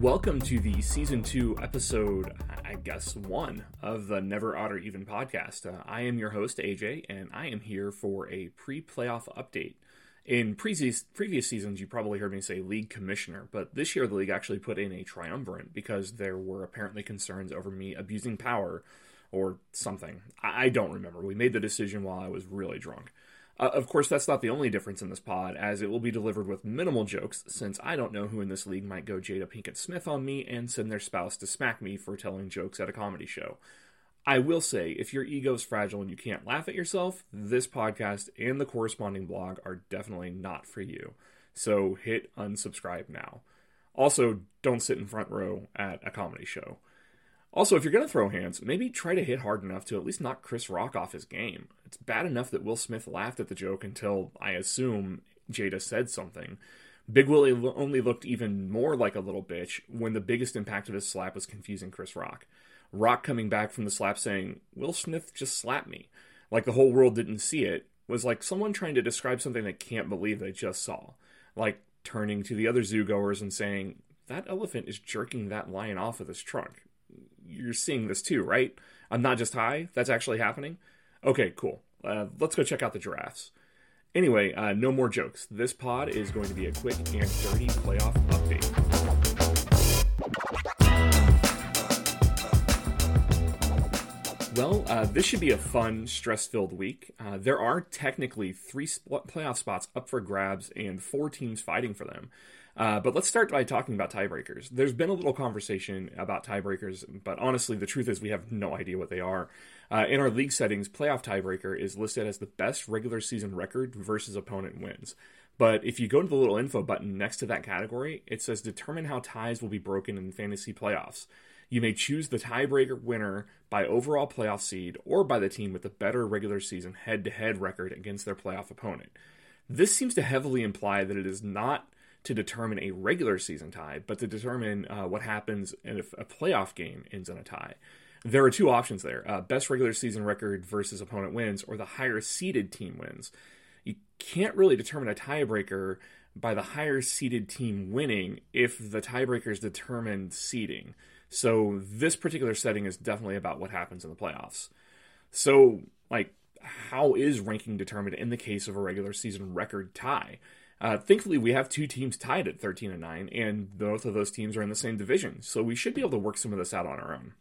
Welcome to the season two episode, I guess, one of the Never or Even podcast. Uh, I am your host, AJ, and I am here for a pre playoff update. In previous, previous seasons, you probably heard me say league commissioner, but this year the league actually put in a triumvirate because there were apparently concerns over me abusing power or something. I, I don't remember. We made the decision while I was really drunk. Uh, of course, that's not the only difference in this pod, as it will be delivered with minimal jokes, since I don't know who in this league might go Jada Pinkett Smith on me and send their spouse to smack me for telling jokes at a comedy show. I will say, if your ego's fragile and you can't laugh at yourself, this podcast and the corresponding blog are definitely not for you. So hit unsubscribe now. Also, don't sit in front row at a comedy show. Also, if you're going to throw hands, maybe try to hit hard enough to at least knock Chris Rock off his game. It's bad enough that Will Smith laughed at the joke until, I assume, Jada said something. Big Willie only looked even more like a little bitch when the biggest impact of his slap was confusing Chris Rock. Rock coming back from the slap saying, Will Smith just slapped me. Like the whole world didn't see it, was like someone trying to describe something they can't believe they just saw. Like turning to the other zoo goers and saying, That elephant is jerking that lion off with his trunk you're seeing this too, right? I'm not just high. That's actually happening. Okay, cool. Uh, let's go check out the giraffes. Anyway, uh, no more jokes. This pod is going to be a quick and dirty playoff update. Well, uh, this should be a fun, stress filled week. Uh, there are technically three playoff spots up for grabs and four teams fighting for them. Uh, but let's start by talking about tiebreakers. There's been a little conversation about tiebreakers, but honestly, the truth is we have no idea what they are. Uh, in our league settings, playoff tiebreaker is listed as the best regular season record versus opponent wins. But if you go to the little info button next to that category, it says determine how ties will be broken in fantasy playoffs. You may choose the tiebreaker winner by overall playoff seed or by the team with the better regular season head to head record against their playoff opponent. This seems to heavily imply that it is not to determine a regular season tie, but to determine uh, what happens if a playoff game ends in a tie. There are two options there uh, best regular season record versus opponent wins, or the higher seeded team wins. You can't really determine a tiebreaker by the higher seeded team winning if the tiebreaker is determined seeding. So this particular setting is definitely about what happens in the playoffs. So, like, how is ranking determined in the case of a regular season record tie? Uh, thankfully, we have two teams tied at 13 and 9, and both of those teams are in the same division, so we should be able to work some of this out on our own.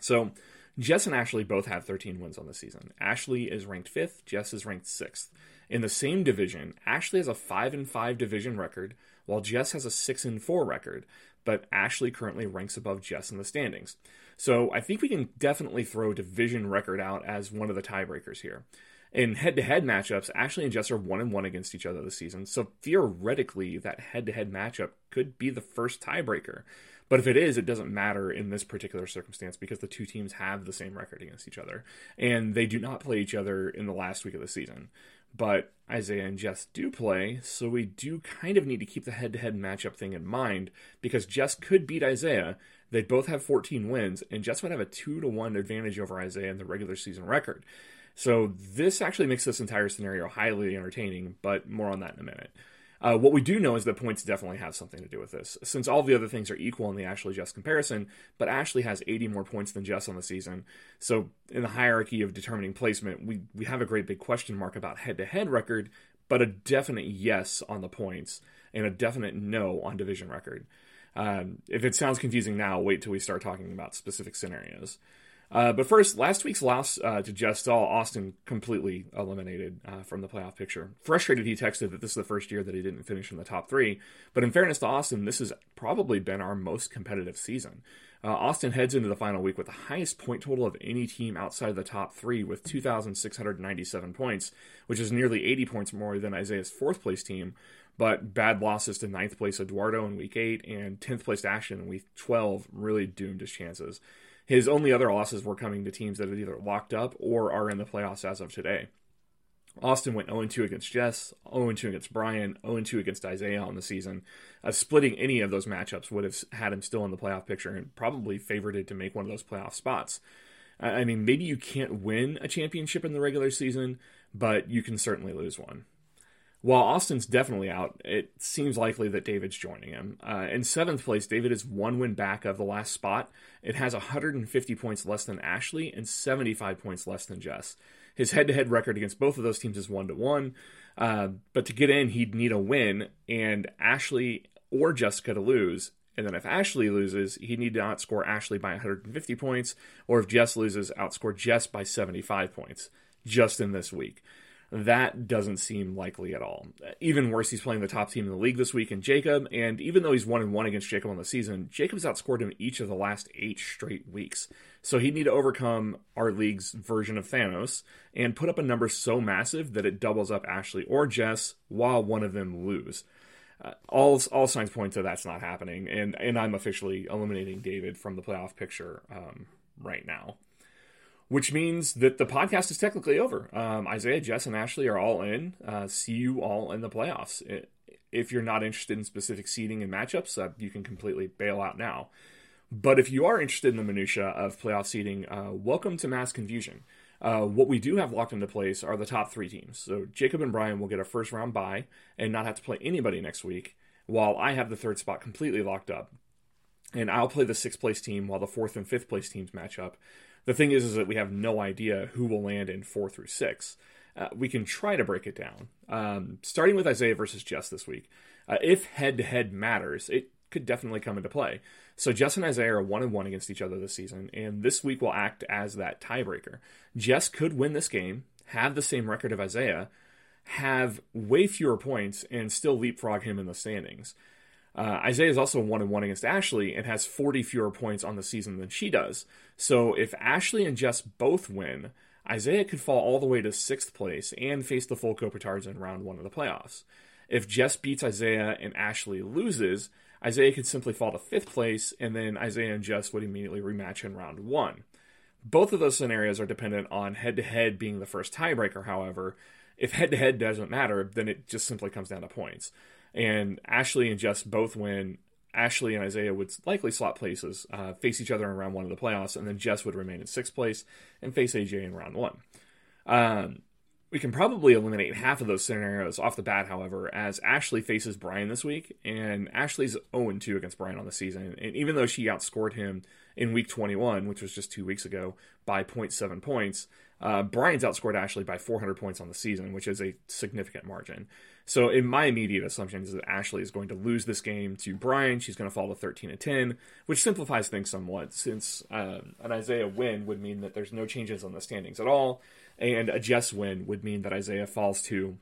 So, Jess and Ashley both have 13 wins on the season. Ashley is ranked fifth, Jess is ranked sixth. In the same division, Ashley has a 5 and 5 division record, while Jess has a 6 and 4 record, but Ashley currently ranks above Jess in the standings. So I think we can definitely throw division record out as one of the tiebreakers here. In head-to-head matchups, Ashley and Jess are one and one against each other this season, so theoretically, that head-to-head matchup could be the first tiebreaker. But if it is, it doesn't matter in this particular circumstance because the two teams have the same record against each other, and they do not play each other in the last week of the season. But Isaiah and Jess do play, so we do kind of need to keep the head-to-head matchup thing in mind because Jess could beat Isaiah. They both have 14 wins, and Jess would have a two to one advantage over Isaiah in the regular season record. So this actually makes this entire scenario highly entertaining, but more on that in a minute. Uh, what we do know is that points definitely have something to do with this, since all the other things are equal in the Ashley Jess comparison, but Ashley has 80 more points than Jess on the season. So in the hierarchy of determining placement, we, we have a great big question mark about head to head record, but a definite yes on the points and a definite no on division record. Um, if it sounds confusing now, wait till we start talking about specific scenarios. Uh, but first, last week's loss uh, to Stahl, Austin completely eliminated uh, from the playoff picture. Frustrated, he texted that this is the first year that he didn't finish in the top three. But in fairness to Austin, this has probably been our most competitive season. Uh, Austin heads into the final week with the highest point total of any team outside of the top three with 2,697 points, which is nearly 80 points more than Isaiah's fourth place team. But bad losses to ninth place Eduardo in week eight and 10th place Ashton in week 12 really doomed his chances. His only other losses were coming to teams that are either locked up or are in the playoffs as of today. Austin went 0 2 against Jess, 0 2 against Brian, 0 2 against Isaiah on the season. Uh, splitting any of those matchups would have had him still in the playoff picture and probably favored it to make one of those playoff spots. I mean, maybe you can't win a championship in the regular season, but you can certainly lose one. While Austin's definitely out, it seems likely that David's joining him. Uh, in seventh place, David is one win back of the last spot. It has 150 points less than Ashley and 75 points less than Jess. His head to head record against both of those teams is 1 to 1. Uh, but to get in, he'd need a win, and Ashley or Jessica to lose. And then if Ashley loses, he'd need to outscore Ashley by 150 points, or if Jess loses, outscore Jess by 75 points just in this week. That doesn't seem likely at all. Even worse, he's playing the top team in the league this week in Jacob, and even though he's one and one against Jacob on the season, Jacob's outscored him each of the last eight straight weeks. So he'd need to overcome our league's version of Thanos and put up a number so massive that it doubles up Ashley or Jess while one of them lose. Uh, all all signs point to that's not happening, and and I'm officially eliminating David from the playoff picture um, right now which means that the podcast is technically over. Um, Isaiah, Jess, and Ashley are all in. Uh, see you all in the playoffs. If you're not interested in specific seeding and matchups, uh, you can completely bail out now. But if you are interested in the minutia of playoff seeding, uh, welcome to Mass Confusion. Uh, what we do have locked into place are the top three teams. So Jacob and Brian will get a first round bye and not have to play anybody next week, while I have the third spot completely locked up. And I'll play the sixth place team while the fourth and fifth place teams match up. The thing is, is that we have no idea who will land in four through six. Uh, we can try to break it down. Um, starting with Isaiah versus Jess this week. Uh, if head to head matters, it could definitely come into play. So Jess and Isaiah are one and one against each other this season, and this week will act as that tiebreaker. Jess could win this game, have the same record of Isaiah, have way fewer points, and still leapfrog him in the standings. Uh, Isaiah is also one and one against Ashley and has 40 fewer points on the season than she does. So if Ashley and Jess both win, Isaiah could fall all the way to sixth place and face the full Kopitards in round one of the playoffs. If Jess beats Isaiah and Ashley loses, Isaiah could simply fall to fifth place, and then Isaiah and Jess would immediately rematch in round one. Both of those scenarios are dependent on head to head being the first tiebreaker, however. If head to head doesn't matter, then it just simply comes down to points and Ashley and Jess both win. Ashley and Isaiah would likely swap places, uh, face each other in round one of the playoffs, and then Jess would remain in sixth place and face AJ in round one. Um, we can probably eliminate half of those scenarios off the bat, however, as Ashley faces Brian this week, and Ashley's 0 2 against Brian on the season. And even though she outscored him in week 21, which was just two weeks ago, by 0.7 points, uh, Brian's outscored Ashley by 400 points on the season, which is a significant margin. So, in my immediate assumption is that Ashley is going to lose this game to Brian. She's going to fall to 13 and 10, which simplifies things somewhat, since uh, an Isaiah win would mean that there's no changes on the standings at all, and a Jess win would mean that Isaiah falls to,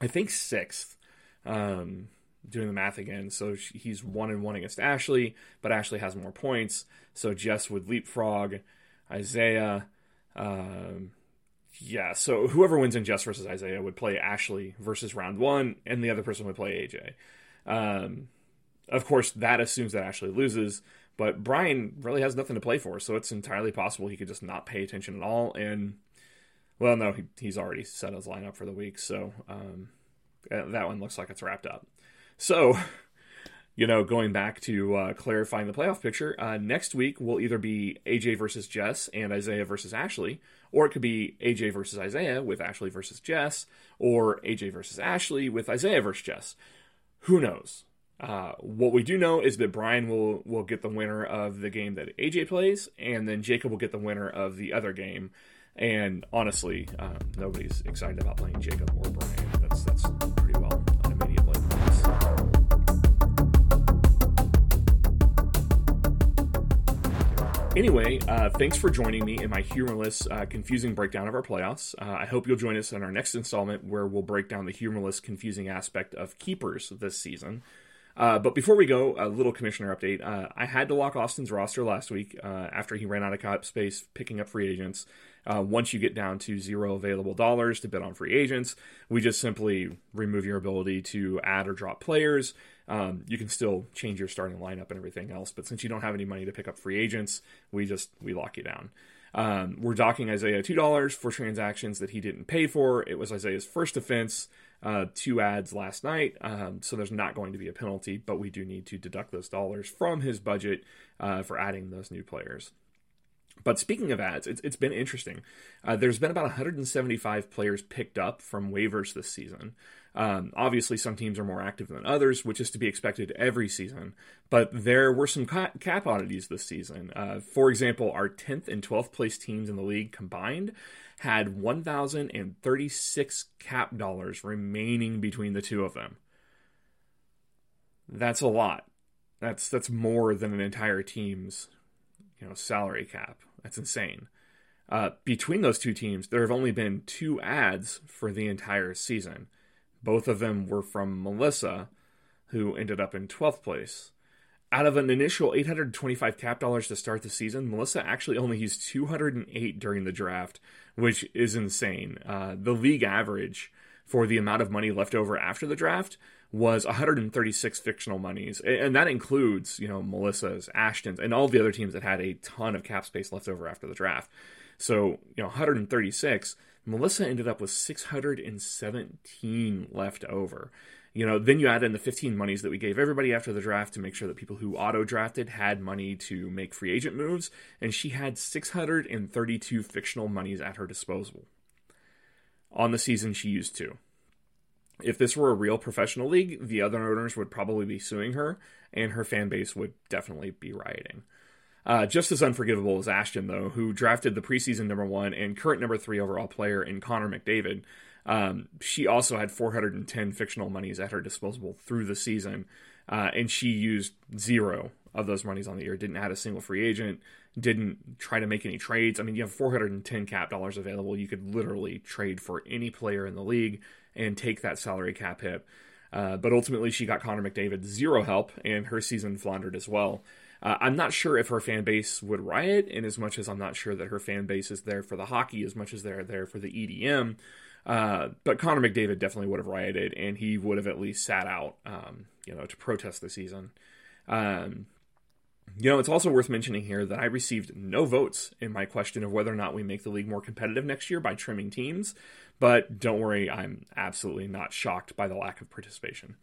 I think, sixth. Um, doing the math again, so he's one and one against Ashley, but Ashley has more points, so Jess would leapfrog Isaiah. Um, yeah, so whoever wins in Jess versus Isaiah would play Ashley versus round one, and the other person would play AJ. Um, of course, that assumes that Ashley loses, but Brian really has nothing to play for, so it's entirely possible he could just not pay attention at all. And, well, no, he, he's already set his lineup for the week, so um, that one looks like it's wrapped up. So, you know, going back to uh, clarifying the playoff picture, uh, next week will either be AJ versus Jess and Isaiah versus Ashley, or it could be AJ versus Isaiah with Ashley versus Jess, or AJ versus Ashley with Isaiah versus Jess. Who knows? Uh, what we do know is that Brian will will get the winner of the game that AJ plays, and then Jacob will get the winner of the other game. And honestly, um, nobody's excited about playing Jacob or Brian. That's that's Anyway, uh, thanks for joining me in my humorless, uh, confusing breakdown of our playoffs. Uh, I hope you'll join us in our next installment where we'll break down the humorless, confusing aspect of keepers this season. Uh, but before we go, a little commissioner update. Uh, I had to lock Austin's roster last week uh, after he ran out of cap space picking up free agents. once you get down to zero available dollars to bid on free agents, we just simply remove your ability to add or drop players. Um, you can still change your starting lineup and everything else, but since you don't have any money to pick up free agents, we just we lock you down. Um, we're docking Isaiah two dollars for transactions that he didn't pay for. It was Isaiah's first offense, uh, two adds last night, um, so there's not going to be a penalty, but we do need to deduct those dollars from his budget uh, for adding those new players. But speaking of adds, it's, it's been interesting. Uh, there's been about 175 players picked up from waivers this season. Um, obviously, some teams are more active than others, which is to be expected every season. But there were some cap oddities this season. Uh, for example, our 10th and 12th place teams in the league combined had 1,036 cap dollars remaining between the two of them. That's a lot. That's that's more than an entire team's, you know, salary cap. That's insane. Uh, between those two teams, there have only been two adds for the entire season. Both of them were from Melissa, who ended up in 12th place. Out of an initial 825 cap dollars to start the season, Melissa actually only used 208 during the draft, which is insane. Uh, the league average for the amount of money left over after the draft was 136 fictional monies, and that includes you know Melissa's, Ashton's, and all the other teams that had a ton of cap space left over after the draft. So you know 136. Melissa ended up with 617 left over. You know, then you add in the 15 monies that we gave everybody after the draft to make sure that people who auto drafted had money to make free agent moves, and she had 632 fictional monies at her disposal. On the season, she used two. If this were a real professional league, the other owners would probably be suing her, and her fan base would definitely be rioting. Uh, just as unforgivable as Ashton, though, who drafted the preseason number one and current number three overall player in Connor McDavid. Um, she also had 410 fictional monies at her disposal through the season, uh, and she used zero of those monies on the year. Didn't add a single free agent. Didn't try to make any trades. I mean, you have 410 cap dollars available. You could literally trade for any player in the league and take that salary cap hit. Uh, but ultimately, she got Connor McDavid zero help, and her season floundered as well. Uh, I'm not sure if her fan base would riot, in as much as I'm not sure that her fan base is there for the hockey as much as they're there for the EDM. Uh, but Connor McDavid definitely would have rioted, and he would have at least sat out, um, you know, to protest the season. Um, you know, it's also worth mentioning here that I received no votes in my question of whether or not we make the league more competitive next year by trimming teams. But don't worry, I'm absolutely not shocked by the lack of participation.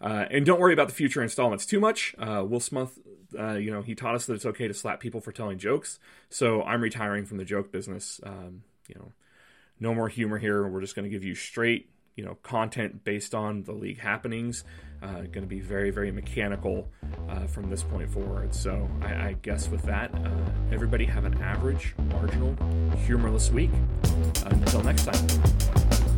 Uh, and don't worry about the future installments too much. Uh, Will Smith, uh, you know, he taught us that it's okay to slap people for telling jokes. So I'm retiring from the joke business. Um, you know, no more humor here. We're just going to give you straight, you know, content based on the league happenings. Uh, going to be very, very mechanical uh, from this point forward. So I, I guess with that, uh, everybody have an average, marginal, humorless week. until next time.